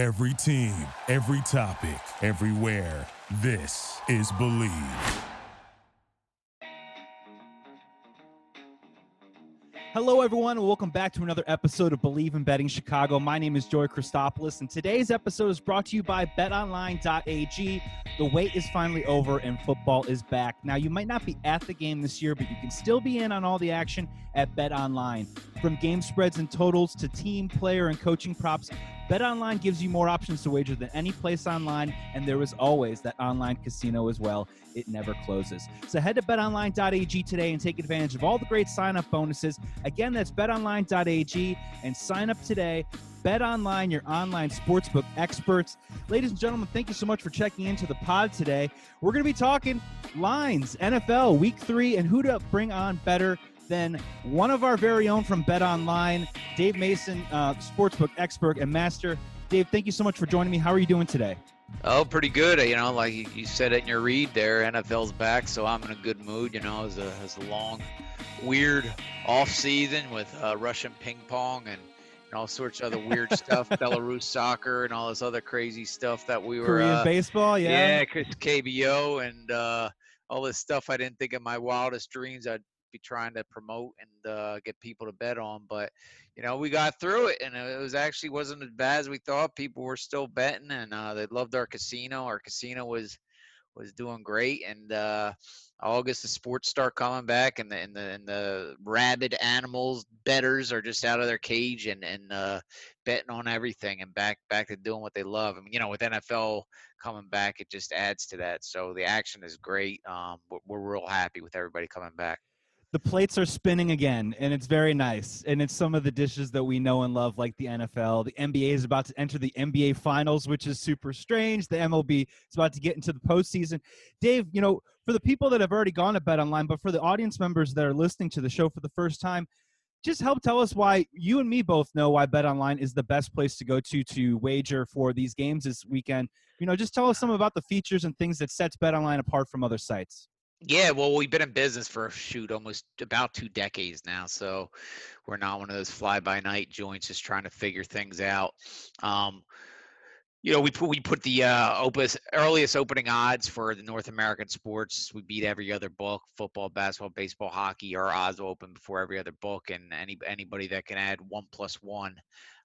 Every team, every topic, everywhere. This is Bleav. Hello, everyone, and welcome back to another episode of Bleav in Betting Chicago. My name is Joey Christopoulos, and today's episode is brought to you by BetOnline.ag. The wait is finally over, and football is back. Now, you might not be at the game this year, but you can still be in on all the action at BetOnline. From game spreads and totals to team, player, and coaching props, BetOnline gives you more options to wager than any place online, and there is always that online casino as well. It never closes. So head to betonline.ag today and take advantage of all the great sign up bonuses. Again, that's betonline.ag and sign up today. Bet Online, your online sportsbook experts. Ladies and gentlemen, thank you so much for checking into the pod today. We're going to be talking lines, NFL, week three, and who to bring on better than one of our very own from Bet Online, Dave Mason, uh, sportsbook expert and master. Dave, thank you so much for joining me. How are you doing today? Oh, pretty good. You know, like you said it in your read there, NFL's back, so I'm in a good mood. You know, as a, as a long, weird off season with uh, Russian ping pong and, and all sorts of other weird stuff, Belarus soccer and all this other crazy stuff that we were. Korean uh, baseball, yeah. Yeah, KBO and uh, all this stuff I didn't think in my wildest dreams I'd be trying to promote and uh, get people to bet on. But you know, we got through it, and it was actually wasn't as bad as we thought. People were still betting, and uh, they loved our casino. Our casino was was doing great, and uh, August the sports start coming back, and the and the and the rabid animals betters are just out of their cage and and uh, betting on everything and back back to doing what they love. I mean, you know, with NFL coming back, it just adds to that. So the action is great. Um, we're, we're real happy with everybody coming back the plates are spinning again and it's very nice. And it's some of the dishes that we know and love like the nfl the nba is about to enter the nba finals which is super strange. The mlb is about to get into the postseason. Dave you know for the people that have already gone to bet online but for the audience members that are listening to the show for the first time just help tell us why you and me both know why bet online is the best place to go to to wager for these games this weekend. You know just tell us some about the features and things that sets bet online apart from other sites yeah, well, we've been in business for shoot almost about two decades now, so we're not one of those fly-by-night joints just trying to figure things out. Um, you know, we put we put the uh, opus earliest opening odds for the North American sports. We beat every other book: football, basketball, baseball, hockey. Our odds will open before every other book, and any anybody that can add one plus one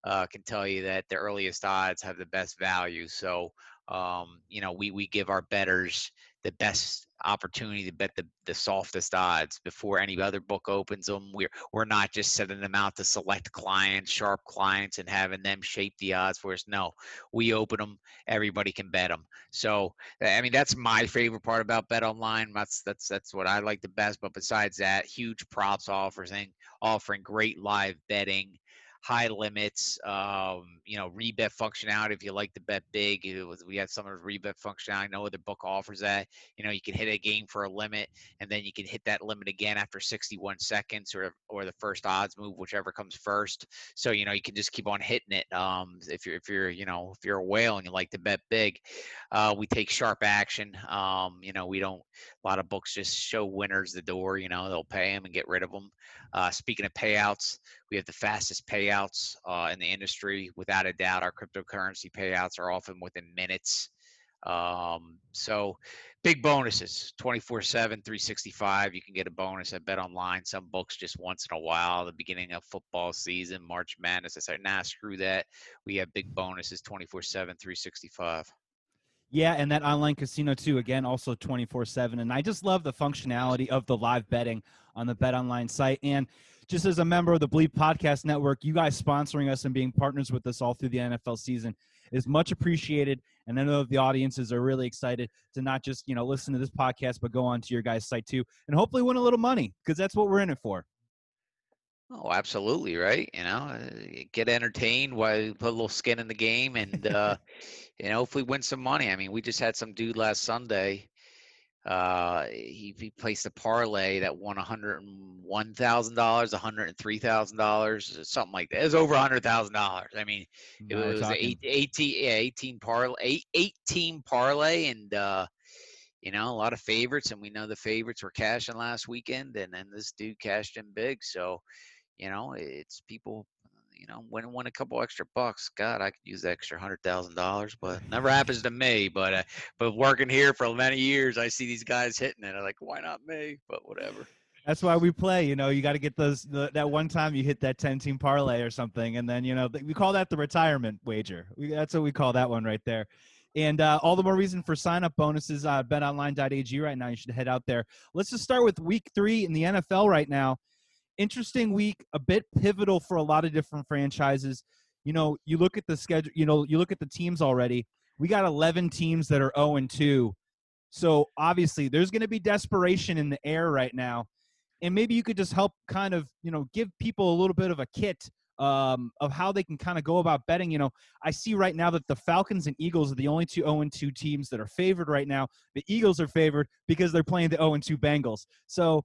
uh, can tell you that the earliest odds have the best value. So, um, you know, we we give our betters the best opportunity to bet the, the softest odds before any other book opens them. We're we're not just sending them out to select clients, sharp clients, and having them shape the odds for us. No, we open them. Everybody can bet them. So I mean that's my favorite part about Bet Online. That's that's that's what I like the best. But besides that, huge props offering offering great live betting high limits, um, you know, rebet functionality. If you like to bet big, was, we have some of the rebet functionality. No other book offers that. You know, you can hit a game for a limit, and then you can hit that limit again after 61 seconds, or or the first odds move, whichever comes first. So you know, you can just keep on hitting it. Um, if you're if you're you know if you're a whale and you like to bet big, uh, we take sharp action. Um, you know, we don't. A lot of books just show winners the door. You know, they'll pay them and get rid of them. Uh, speaking of payouts, we have the fastest payouts uh, in the industry. Without a doubt, our cryptocurrency payouts are often within minutes. Um, so big bonuses 24 7 365 you can get a bonus at bet online some books just once in a while the beginning of football season march madness i said nah screw that we have big bonuses 24 7 365 yeah, and that online casino too. Again, also twenty four seven. And I just love the functionality of the live betting on the Bet Online site. And just as a member of the Bleav Podcast Network, you guys sponsoring us and being partners with us all through the NFL season is much appreciated. And I know the audiences are really excited to not just you know listen to this podcast, but go on to your guys' site too, and hopefully win a little money because that's what we're in it for. Oh, absolutely, right. You know, uh, get entertained while put a little skin in the game, and uh, you know, hopefully win some money. I mean, we just had some dude last Sunday. Uh, he, he placed a parlay that won hundred and one thousand dollars, one hundred and three thousand dollars, something like that. It was over a hundred thousand dollars. I mean, it was eight, 18, yeah, 18 parlay, eight, 18 parlay, and uh, you know, a lot of favorites, and we know the favorites were cashing last weekend, and then this dude cashed in big. So, you know, it's people you know, win win a couple extra bucks. God, I could use the extra hundred thousand dollars, but never happens to me. But uh, but working here for many years, I see these guys hitting it. I'm like, why not me? But whatever. That's why we play. You know, you got to get those the, that one time you hit that ten team parlay or something, and then you know we call that the retirement wager. We, that's what we call that one right there. And uh, all the more reason for sign up bonuses. Uh, BetOnline.ag right now. You should head out there. Let's just start with Week Three in the NFL right now interesting week, a bit pivotal for a lot of different franchises. You know, you look at the schedule, you know, you look at the teams already. We got 11 teams that are 0 and 2. So obviously, there's going to be desperation in the air right now. And maybe you could just help kind of, you know, give people a little bit of a kit um, of how they can kind of go about betting. You know, I see right now that the Falcons and Eagles are the only two 0 2 teams that are favored right now. The Eagles are favored because they're playing the 0 2 Bengals. So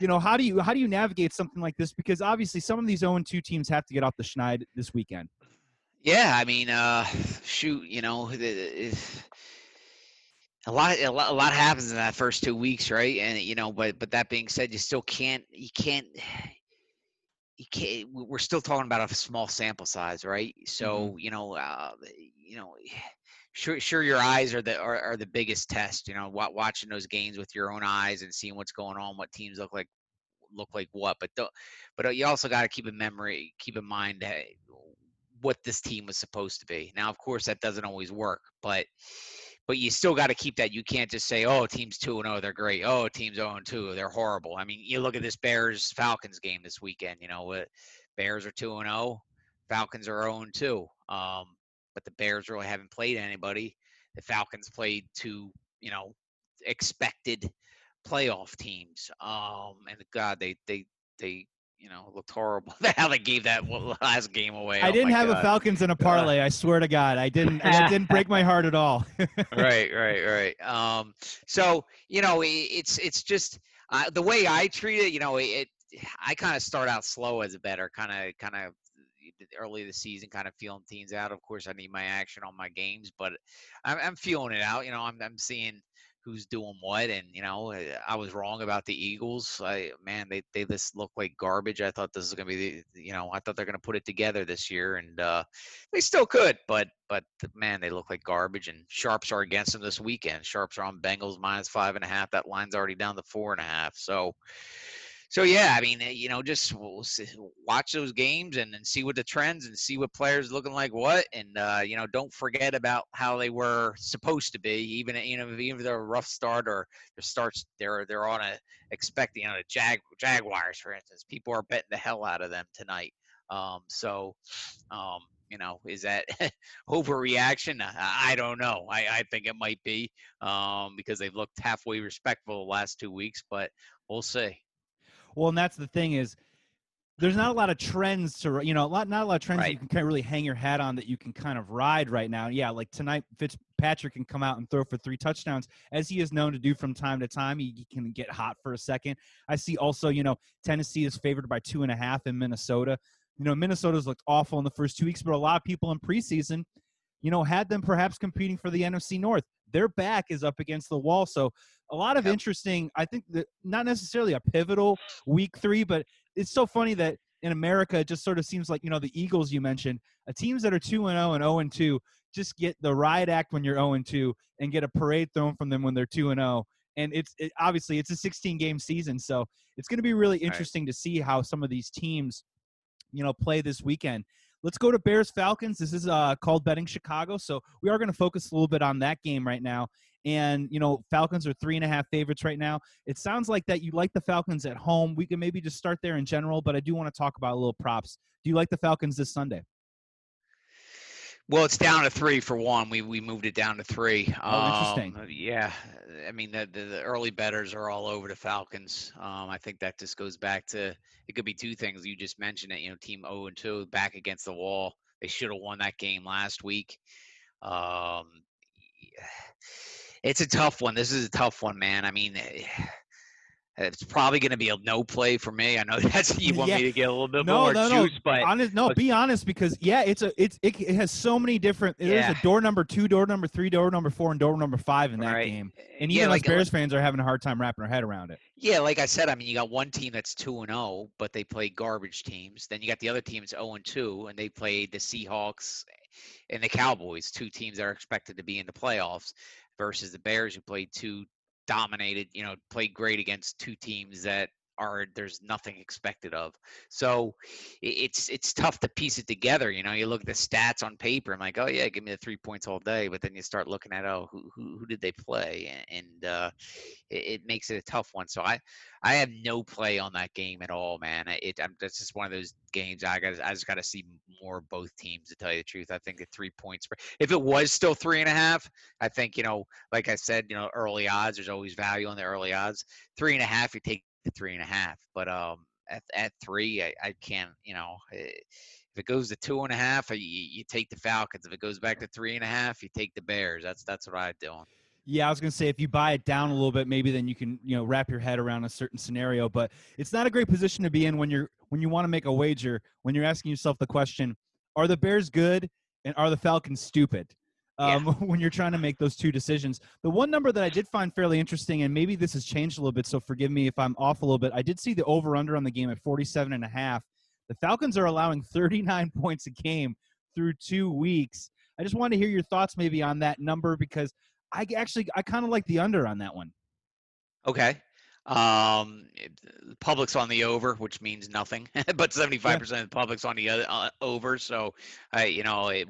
you know how do you how do you navigate something like this? Because obviously some of these 0 2 teams have to get off the schneid this weekend. Yeah i mean uh shoot you know a lot, a lot a lot happens in that first two weeks right? And you know but but that being said you still can't you can't you can't we're still talking about a small sample size right? So mm-hmm. you know uh you know sure sure your eyes are the are, are the biggest test you know watching those games with your own eyes and seeing what's going on what teams look like look like what but don't, but uh, you also got to keep in memory keep in mind hey, what this team was supposed to be. Now of course that doesn't always work but but you still got to keep that. You can't just say oh teams 2 and 0 they're great. Oh teams 0 and 2 they're horrible. I mean you look at this bears falcons game this weekend you know bears are 2 and 0 falcons are 0 and 2 um but the Bears really haven't played anybody. The Falcons played two, you know, expected playoff teams. Um, and God, they they they you know looked horrible. How they gave that last game away. I oh didn't have God. a Falcons in a parlay. I swear to God, I didn't. it didn't break my heart at all. right, right, right. Um, so you know, it's it's just uh, the way I treat it. You know, it. I kind of start out slow as a better, kind of kind of early the season, kind of feeling teams out. Of course, I need my action on my games, but I'm, I'm feeling it out. You know, I'm, I'm seeing who's doing what, and you know, eh, I was wrong about the Eagles. I man, they they just look like garbage. I thought this was gonna be the, you know, I thought they're gonna put it together this year, and uh, they still could, but but man, they look like garbage. And sharps are against them this weekend. Sharps are on Bengals minus five and a half. That line's already down to four and a half. So so yeah, I mean, eh, you know, just we'll see, watch those games and, and see what the trends and see what players looking like what, and uh, you know, don't forget about how they were supposed to be. Even you know, even if they're a rough start or their starts, they're they're on a expecting you know, the Jag Jaguars, for instance. People are betting the hell out of them tonight. Um, so, um, you know, is that overreaction? I, I don't know. I, I think it might be um, because they've looked halfway respectful the last two weeks, but we'll see. Well, and that's the thing is there's not a lot of trends to you know a lot not a lot of trends right. you can kind of really hang your hat on that you can kind of ride right now. Yeah, like tonight Fitzpatrick can come out and throw for three touchdowns as he is known to do from time to time. He, he can get hot for a second. I see also you know Tennessee is favored by two and a half in Minnesota. You know Minnesota's looked awful in the first two weeks, but a lot of people in preseason, you know, had them perhaps competing for the NFC North. Their back is up against the wall, so a lot of yep. interesting. I think that not necessarily a pivotal week three, but it's so funny that in America, it just sort of seems like you know the Eagles you mentioned, uh, teams that are two and zero oh and zero oh and two, just get the riot act when you're zero and two, and get a parade thrown from them when they're two and zero. And it's it, obviously it's a 16 game season, so it's going to be really interesting right. to see how some of these teams, you know, play this weekend. Let's go to Bears Falcons. This is uh, called Betting Chicago, so we are going to focus a little bit on that game right now. And you know, Falcons are three and a half favorites right now. It sounds like that you like the Falcons at home. We can maybe just start there in general, but I do want to talk about a little props. Do you like the Falcons this Sunday? Well, it's down to three for one. We we moved it down to three. Oh, interesting. Um, yeah, I mean the, the, the early betters are all over the Falcons. Um, I think that just goes back to it could be two things. You just mentioned it. You know, team zero oh and two back against the wall. They should have won that game last week. Um, it's a tough one. This is a tough one, man. I mean, It's probably going to be a no play for me. I know that's you want Yeah. me to get a little bit No, more no, no. juice, but honest, no, be honest because yeah, it's a it's it, it has so many different. There's Yeah. a door number two, door number three, door number four, and door number five in that Right. game. Eh, and yeah, even like us Bears fans are having a hard time wrapping our head around it. Yeah, like I said, I mean, you got one team that's two and zero, but they play garbage teams. Then you got the other teams zero and two, and they played the Seahawks and the Cowboys, two teams that are expected to be in the playoffs, versus the Bears, who played two dominated, you know, played great against two teams that are there's nothing expected of. So it's it's tough to piece it together. You know, you look at the stats on paper. I'm like, oh yeah, give me the three points all day. But then you start looking at oh, who who, who did they play, and, uh, it, it makes it a tough one. So I I have no play on that game at all, man. It I'm, that's just one of those games I got I just got to see more both teams to tell you the truth. I think the three points. If it was still three and a half, I think you know, like I said, you know, early odds. There's always value on the early odds. Three and a half, you take the three and a half. But um, at at three, I, I can't. You know, eh, if it goes to two and a half, you, you take the Falcons. If it goes back to three and a half, you take the Bears. That's that's what I'm doing. Yeah, I was gonna say if you buy it down a little bit, maybe then you can you know wrap your head around a certain scenario. But it's not a great position to be in when you're when you want to make a wager. When you're asking yourself the question, are the Bears good and are the Falcons stupid? Yeah. Um, when you're trying to make those two decisions, the one number that I did find fairly interesting, and maybe this has changed a little bit, so forgive me if I'm off a little bit. I did see the over under on the game at 47 and a half. The Falcons are allowing 39 points a game through two weeks. I just wanted to hear your thoughts maybe on that number because I actually I kind of like the under on that one. Okay. Um, it- the public's on the over, which means nothing, but 75% of the public's on the other, uh, over. So, I, you know, it,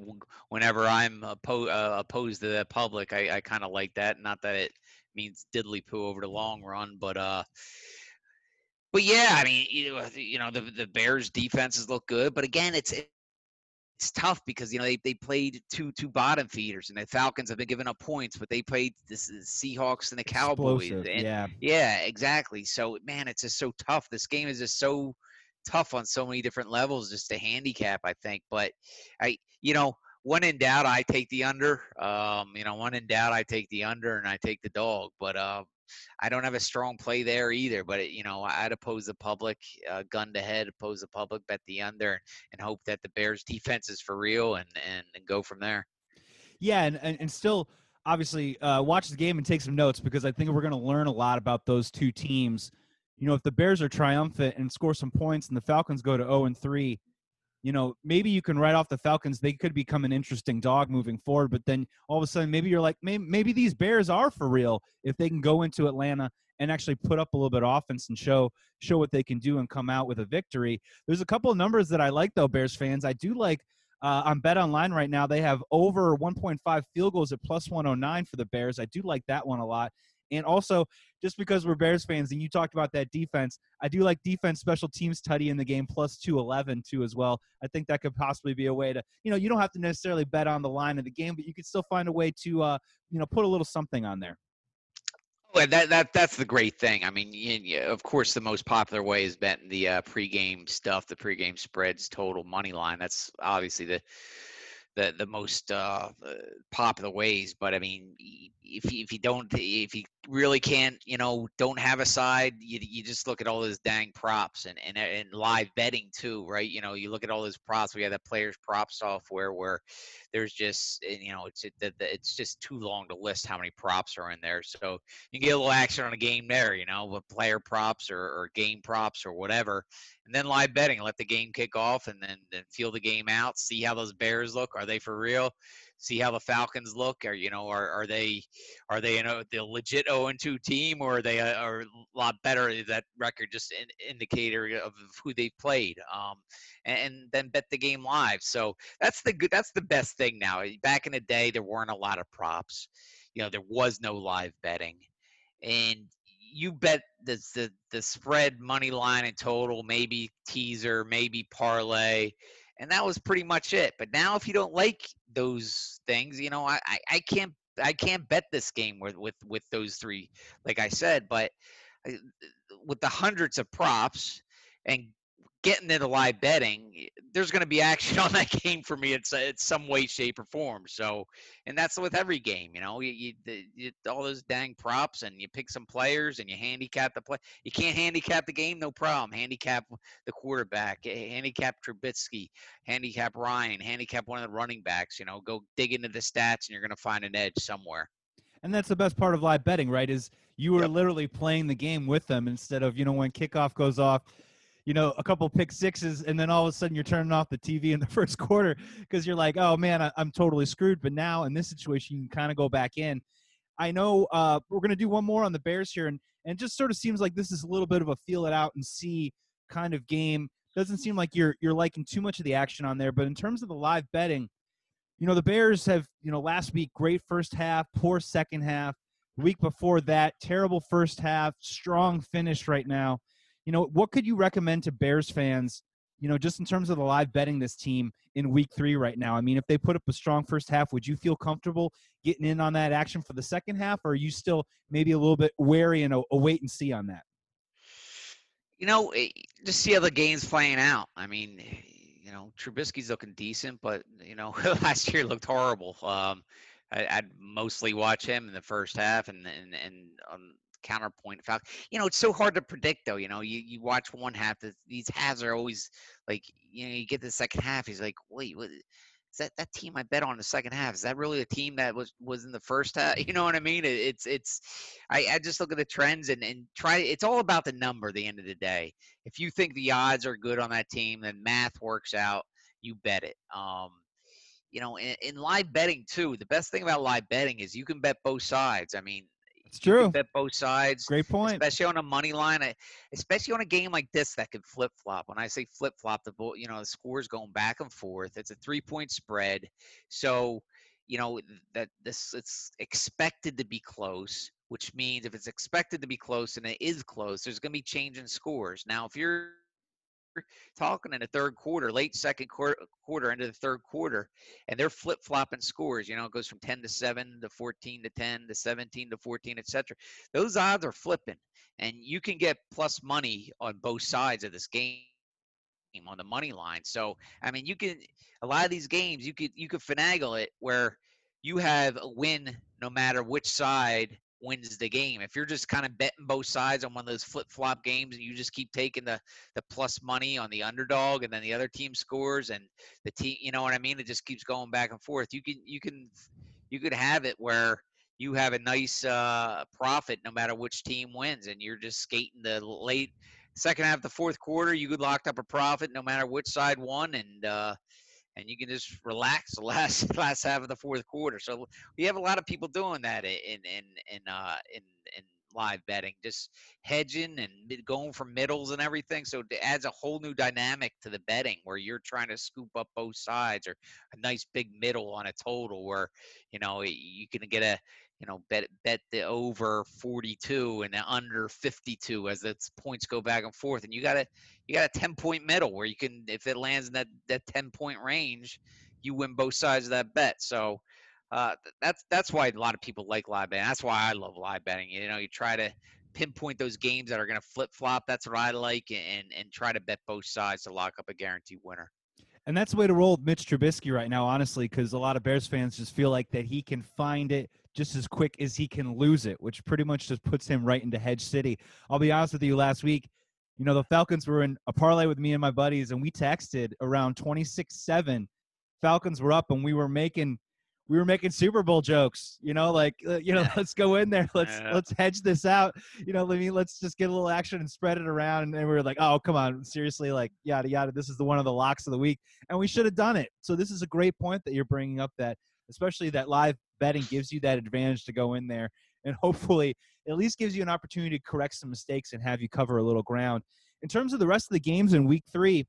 whenever I'm oppo- uh, opposed to the public, I, I kind of like that. Not that it means diddly poo over the long run, but uh, but yeah, I mean, you know, you know, the the Bears defenses look good, but again, it's it's tough because you know they, they played two two bottom feeders, and the Falcons have been giving up points, but they played the Seahawks and the Cowboys, Explosive, and yeah. yeah, exactly. So man, it's just so tough. This game is just so tough on so many different levels just to handicap, I think. But I you know, when in doubt I take the under. Um, you know, when in doubt I take the under and I take the dog. But uh I don't have a strong play there either, but it, you know, I'd oppose the public, uh, gun to head, oppose the public, bet the under, and hope that the Bears defense is for real, and and, and go from there. Yeah, and, and, and still obviously uh, watch the game and take some notes because I think we're going to learn a lot about those two teams. You know, if the Bears are triumphant and score some points, and the Falcons go to zero and three, you know, maybe you can write off the Falcons. They could become an interesting dog moving forward. But then all of a sudden, maybe you're like, maybe, maybe these Bears are for real if they can go into Atlanta and actually put up a little bit of offense and show show what they can do and come out with a victory. There's a couple of numbers that I like though, Bears fans. I do like uh, on Bet Online right now. They have over 1.5 field goals at plus 109 for the Bears. I do like that one a lot. And also, just because we're Bears fans and you talked about that defense, I do like defense special teams tutty in the game plus 211 too as well. I think that could possibly be a way to, you know, you don't have to necessarily bet on the line of the game, but you could still find a way to, uh, you know, put a little something on there. Well, that that that's the great thing. I mean, y y of course, the most popular way is betting the uh, pregame stuff, the pregame spreads, total money line. That's obviously the the the most uh, popular ways. But I mean, if you, if you don't, if you really can't, you know, don't have a side, you you just look at all those dang props and and and live betting too, right? You know, you look at all those props. We have that players prop software where there's just you know it's it, it's just too long to list how many props are in there. So you can get a little action on a game there, you know, with player props or, or game props or whatever. And then live betting, let the game kick off and then, then feel the game out, see how those Bears look. Are they for real? See how the Falcons look. Are you know, are, are they are they you know the legit 0 and 2 team or are they a, are a lot better? Is that record just an indicator of who they've played? Um, and, and then bet the game live. So that's the good that's the best thing now. Back in the day there weren't a lot of props. You know, there was no live betting and you bet the the the spread money line and total, maybe teaser, maybe parlay, and that was pretty much it. But now, if you don't like those things, you know, I I, I can't I can't bet this game with with with those three, like I said. But I- with the hundreds of props and getting into live betting, there's going to be action on that game for me. It's it's some way, shape, or form. So, and that's with every game. You know, you, you, you, all those dang props, and you pick some players, and you handicap the play. You can't handicap the game, no problem. Handicap the quarterback, handicap Trubisky, handicap Ryan, handicap one of the running backs. You know, go dig into the stats, and you're going to find an edge somewhere. And that's the best part of live betting, right? Is you are yep. literally playing the game with them instead of you know when kickoff goes off you know, a couple pick sixes, and then all of a sudden you're turning off the TV in the first quarter because you're like, oh man, I, am totally screwed. But now in this situation, you can kind of go back in. I know uh, we're going to do one more on the Bears here, and and just sort of seems like this is a little bit of a feel it out and see kind of game. Doesn't seem like you're you're liking too much of the action on there, but in terms of the live betting, you know, the Bears have you know last week great first half, poor second half. week before that, terrible first half, strong finish right now you know, what could you recommend to Bears fans, you know, just in terms of the live betting this team in week three right now? I mean, if they put up a strong first half, would you feel comfortable getting in on that action for the second half, or are you still maybe a little bit wary and a, a wait and see on that? You know, eh, just see how the game's playing out. I mean, you know, Trubisky's looking decent, but you know, last year looked horrible. Um, I, would mostly watch him in the first half, and and and um, counterpoint foul. You know, it's so hard to predict though. You know, you, you watch one half, these halves are always like, you know, you get the second half, he's like, wait, what? Is that that team I bet on the second half? Is that really a team that was was in the first half? You know what I mean? It, it's it's I, I just look at the trends and and try. It's all about the number. The end of the day, if you think the odds are good on that team, then math works out. You bet it. Um, you know, in, in live betting too, the best thing about live betting is you can bet both sides. I mean, it's true. Bet both sides. Great point. Especially on a money line, eh, especially on a game like this that could flip flop. When I say flip flop, the you know the scores going back and forth. It's a three point spread, so you know that this it's expected to be close. Which means if it's expected to be close and it is close, there's going to be change in scores. Now, if you're talking in the third quarter, late second quarter, quarter into the third quarter, and they're flip flopping scores. You know, it goes from 10 to 7 to 14 to 10 to 17 to 14, etc. Those odds are flipping, and you can get plus money on both sides of this game on the money line. So, I mean, you can a lot of these games you could you could finagle it where you have a win no matter which side wins the game. If you're just kind of betting both sides on one of those flip flop games and you just keep taking the the plus money on the underdog and then the other team scores and the team, you know what I mean? It just keeps going back and forth. You can you can you could have it where you have a nice uh, profit no matter which team wins and you're just skating the late second half the fourth quarter you could locked up a profit no matter which side won and uh, and you can just relax the last last half of the fourth quarter. So we have a lot of people doing that in in in uh, in, in live betting, just hedging and going for middles and everything. So it adds a whole new dynamic to the betting where you're trying to scoop up both sides or a nice big middle on a total where you know you can get a you know bet bet the over 42 and the under 52 as its points go back and forth and you got a you got a 10 point middle where you can if it lands in that that 10 point range you win both sides of that bet so uh, that's that's why a lot of people like live betting that's why i love live betting you know you try to pinpoint those games that are going to flip flop that's what i like and and try to bet both sides to lock up a guaranteed winner and that's the way to roll with Mitch Trubisky right now, honestly, because a lot of Bears fans just feel like that he can find it just as quick as he can lose it, which pretty much just puts him right into Hedge City. I'll be honest with you, last week, you know, the Falcons were in a parlay with me and my buddies, and we texted around 26 7. Falcons were up, and we were making we were making Super Bowl jokes, you know, like uh, you know, let's go in there, let's yeah. let's hedge this out, you know. I mean, let's just get a little action and spread it around. And then we were like, oh, come on, seriously, like yada yada. This is the one of the locks of the week, and we should have done it. So this is a great point that you're bringing up. That especially that live betting gives you that advantage to go in there and hopefully at least gives you an opportunity to correct some mistakes and have you cover a little ground. In terms of the rest of the games in week three,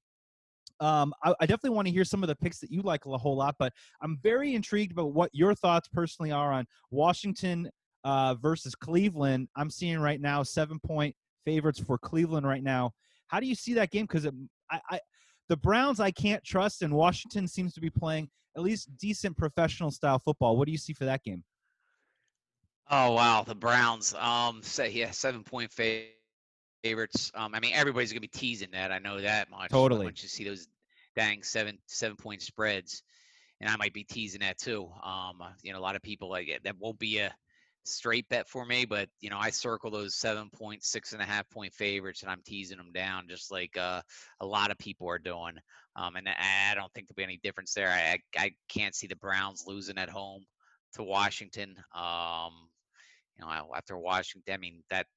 um, I, I, definitely want to hear some of the picks that you like a whole lot, but I'm very intrigued about what your thoughts personally are on Washington uh, versus Cleveland. I'm seeing right now seven point favorites for Cleveland right now. How do you see that game? Because I, I, the Browns I can't trust, and Washington seems to be playing at least decent professional style football. What do you see for that game? Oh wow, the Browns. Um, say yeah, seven point favorite favorites. Um, I mean, everybody's gonna be teasing that. I know that much. Totally. Once you see those dang seven seven point spreads, and I might be teasing that too. Um, you know, a lot of people like it. That won't be a straight bet for me, but you know, I circle those seven point, six and a half point favorites, and I'm teasing them down just like uh, a lot of people are doing. Um, and I, I don't think there'll be any difference there. I, I, I can't see the Browns losing at home to Washington. Um, you know, after Washington, I mean that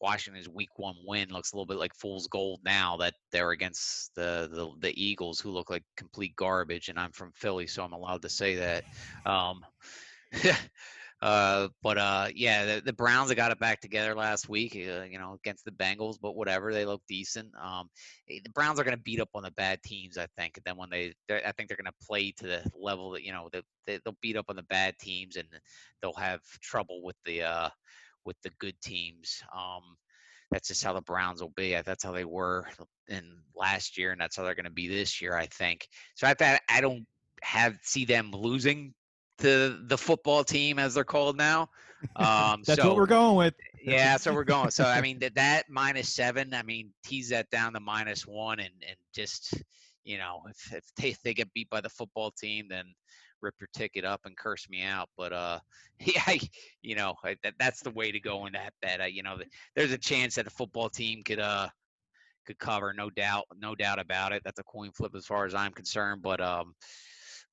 Washington's Week One win looks a little bit like fool's gold now that they're against the the, the Eagles, who look like complete garbage. And I'm from Philly, so I'm allowed to say that. Um, Uh, but uh, yeah, the, the, Browns have got it back together last week, uh, you know, against the Bengals. But whatever, they look decent. Um, eh, the Browns are going to beat up on the bad teams, I think. And then when they, I think they're going to play to the level that you know they, they, will beat up on the bad teams, and they'll have trouble with the uh, with the good teams. Um, that's just how the Browns will be. That's how they were in last year, and that's how they're going to be this year, I think. So I thought I don't have see them losing to the football team as they're called now. Um, That's so, what we're going with. yeah, so we're going. So I mean that that minus seven. I mean tease that down to minus one, and and just you know if if they, they get beat by the football team, then rip your ticket up and curse me out. But uh, yeah, I, you know that that's the way to go in that bet. Uh, you know, there's a chance that a football team could uh could cover, no doubt, no doubt about it. That's a coin flip as far as I'm concerned. But um,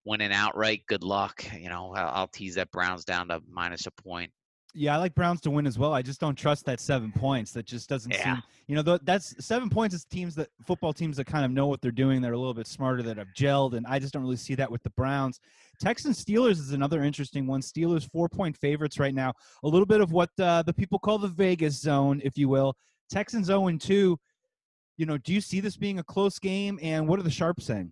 winning outright, good luck. You know, I'll, I'll tease that Browns down to minus a point. Yeah, I like Browns to win as well. I just don't trust that seven points. That just doesn't Yeah. seem, you know, th- that's seven points is teams that football teams that kind of know what they're doing. They're a little bit smarter that have gelled, and I just don't really see that with the Browns. Texans Steelers is another interesting one. Steelers four point favorites right now. A little bit of what uh, the people call the Vegas zone, if you will. Texans zero and two. You know, do you see this being a close game? And what are the sharps saying?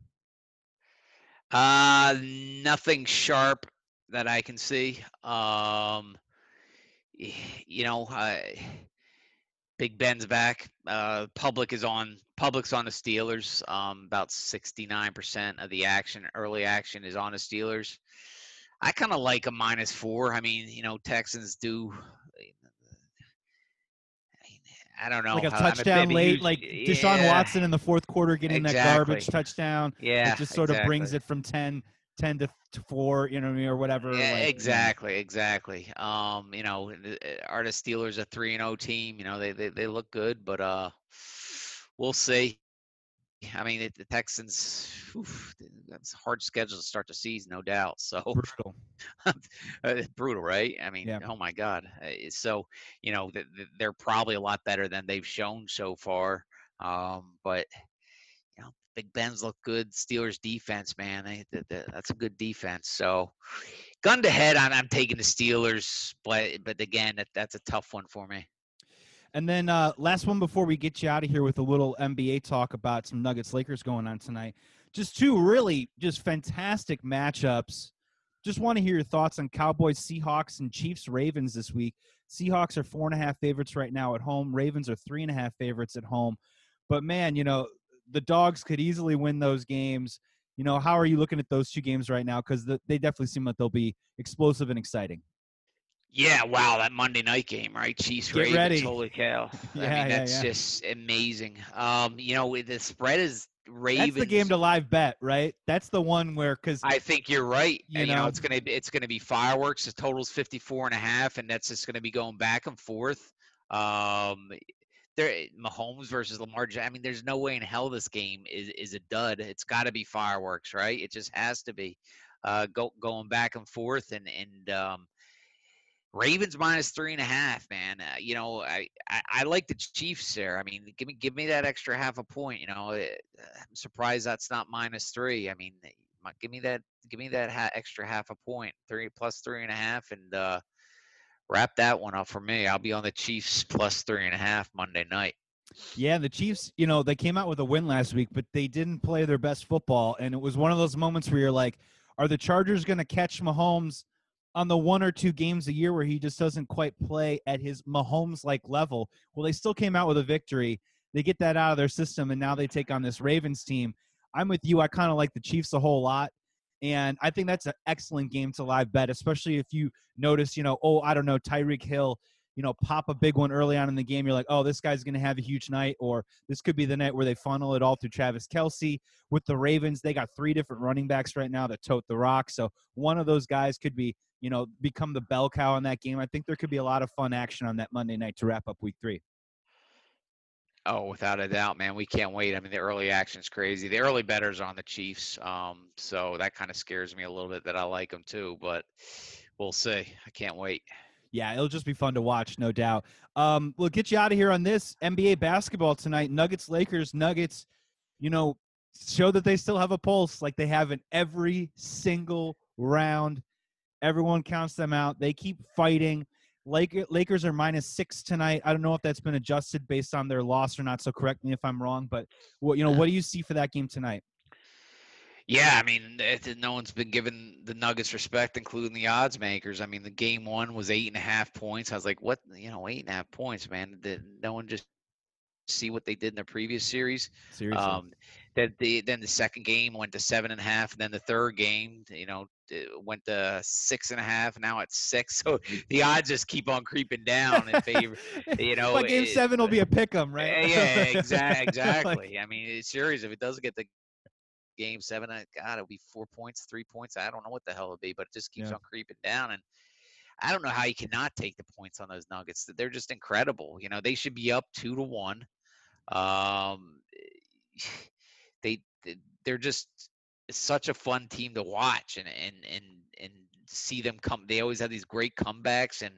Uh, nothing sharp that I can see. Um, you know, uh, Big Ben's back. Uh, public is on. Public's on the Steelers. Um, about sixty-nine percent of the action, early action, is on the Steelers. I kind of like a minus four. I mean, you know, Texans do. I don't know. Like a how- touchdown late, like Deshaun yeah, Watson in the fourth quarter getting that garbage touchdown. Yeah, it just sort of brings it from 10, 10 to, to four, you know, what or whatever. Yeah, like, you know. exactly, exactly. Um, you know, artist uh, Steelers a three and O team? You know, they, they they look good, but uh, we'll see. I mean, it, the Texans, oof, that's a hard schedule to start the season, no doubt. So Brutal. uh, brutal, right? I mean, Yeah. oh my God. Uh, So you know, th- th- they're probably a lot better than they've shown so far. Um, but Big Ben's look good. Steelers defense, man, they, th- th- that's a good defense. So, gun to head, I'm, I'm taking the Steelers, but but again, that, that's a tough one for me. And then uh, last one before we get you out of here with a little NBA talk about some Nuggets Lakers going on tonight. Just two really just fantastic matchups. Just want to hear your thoughts on Cowboys, Seahawks, and Chiefs Ravens this week. Seahawks are four and a half favorites right now at home. Ravens are three and a half favorites at home. But man, you know the dogs could easily win those games. You know how are you looking at those two games right now? Because the, they definitely seem like they'll be explosive and exciting. Yeah, wow, that Monday night game, right? Chiefs Get Ravens. ready. Holy cow! I mean, that's yeah. just amazing. Um, you know, the spread is Ravens. That's the game to live bet, right? That's the one where because I think you're right. You You, know, know? it's gonna be it's gonna be fireworks. The total's 54 and a half, and that's just gonna be going back and forth. Um, there, Mahomes versus Lamar. I mean, there's no way in hell this game is is a dud. It's got to be fireworks, right? It just has to be. Uh, go going back and forth, and and um, Ravens minus three and a half, man. Uh, you know, I, I I like the Chiefs there. I mean, give me give me that extra half a point. You know, Eh, I'm surprised that's not minus three. I mean, eh, give me that give me that ha- extra half a point, three plus three and a half, and uh, wrap that one up for me. I'll be on the Chiefs plus three and a half Monday night. Yeah, the Chiefs, you know, they came out with a win last week, but they didn't play their best football. And it was one of those moments where you're like, are the Chargers going to catch Mahomes on the one or two games a year where he just doesn't quite play at his Mahomes like level? Well, they still came out with a victory. They get that out of their system, and now they take on this Ravens team. I'm with you. I kind of like the Chiefs a whole lot. And I think that's an excellent game to live bet, especially if you notice, you know, oh, I don't know, Tyreek Hill you know, pop a big one early on in the game. You're like, oh, this guy's going to have a huge night, or this could be the night where they funnel it all through Travis Kelce. With the Ravens, they got three different running backs right now that tote the rock. So one of those guys could be, you know, become the bell cow in that game. I think there could be a lot of fun action on that Monday night to wrap up week three. Oh, without a doubt, man. We can't wait. I mean, the early action's crazy. The early betters on the Chiefs. Um, so that kind of scares me a little bit that I like them too, but we'll see. I can't wait. Yeah, it'll just be fun to watch, no doubt. Um, we'll get you out of here on this NBA basketball tonight. Nuggets, Lakers, Nuggets, you know, show that they still have a pulse like they have in every single round. Everyone counts them out. They keep fighting. Lakers are minus six tonight. I don't know if that's been adjusted based on their loss or not. So correct me if I'm wrong. But what you know, what do you see for that game tonight? Yeah, I mean, no one's been giving the Nuggets respect, including the odds makers. I mean, the game one was eight and a half points. I was like, what? You know, eight and a half points, man. Did no one just see what they did in the previous series? Seriously. Um, that the then the second game went to seven and a half, and then the third game, you know, went to six and a half. Now it's six, so mm-hmm. the odds just keep on creeping down in favor. You know, but game it, seven will be uh, a pick 'em, right? Eh, yeah, exactly. Exactly. like, I mean, it's serious. If it doesn't get the game seven, God, it'll be four points, three points. I don't know what the hell it'll be, but it just keeps yeah. on creeping down. And I don't know how you cannot take the points on those Nuggets. They're just incredible. You know, they should be up two to one. Um, they they're just such a fun team to watch and and and and see them come. They always have these great comebacks, and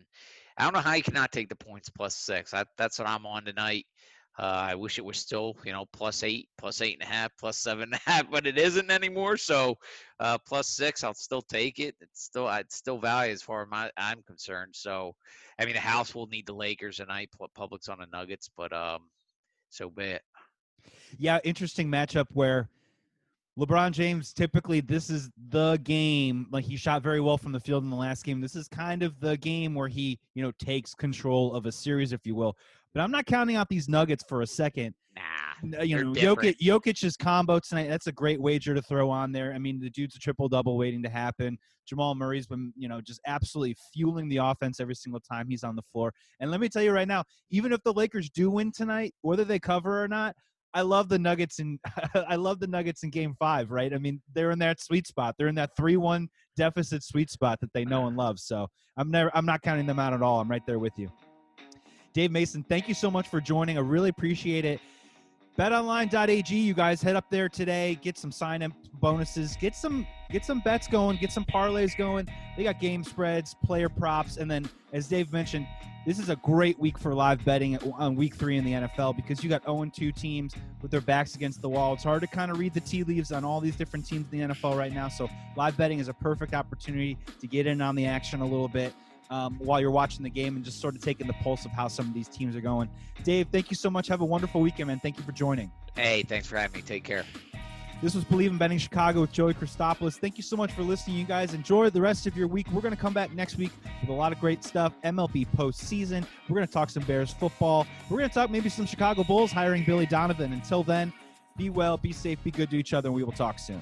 I don't know how you cannot take the points plus six. I, that's what I'm on tonight. Uh, I wish it was still, you know, plus eight, plus eight and a half, plus seven and a half, but it isn't anymore. So, uh, plus six, I'll still take it. It's still, I'd still value as far as my, I'm concerned. So, I mean, the house will need the Lakers tonight. Public's on the Nuggets, but um, so be it. Yeah, interesting matchup where LeBron James typically this is the game like he shot very well from the field in the last game. This is kind of the game where he, you know, takes control of a series if you will. But I'm not counting out these Nuggets for a second. Nah. You know, Jokic, Jokic's combo tonight, that's a great wager to throw on there. I mean, the dude's a triple double waiting to happen. Jamal Murray's been, you know, just absolutely fueling the offense every single time he's on the floor. And let me tell you right now, even if the Lakers do win tonight, whether they cover or not, I love the Nuggets and I love the Nuggets in Game Five. Right? I mean, they're in that sweet spot. They're in that three-one deficit sweet spot that they know and love. So I'm never. I'm not counting them out at all. I'm right there with you. Dave Mason, thank you so much for joining. I really appreciate it. BetOnline.ag, you guys head up there today, get some sign-up bonuses, get some get some bets going, get some parlays going. They got game spreads, player props, and then as Dave mentioned, this is a great week for live betting on week three in the NFL because you got 0-2 teams with their backs against the wall. It's hard to kind of read the tea leaves on all these different teams in the NFL right now. So live betting is a perfect opportunity to get in on the action a little bit um, while you're watching the game and just sort of taking the pulse of how some of these teams are going. Dave, thank you so much. Have a wonderful weekend, man. Thank you for joining. Hey, thanks for having me. Take care. This was Bleav in Betting Chicago with Joey Christopoulos. Thank you so much for listening. You guys enjoy the rest of your week. We're going to come back next week with a lot of great stuff. MLB postseason. We're going to talk some Bears football. We're going to talk maybe some Chicago Bulls hiring Billy Donovan. Until then, be well, be safe, be good to each other, and we will talk soon.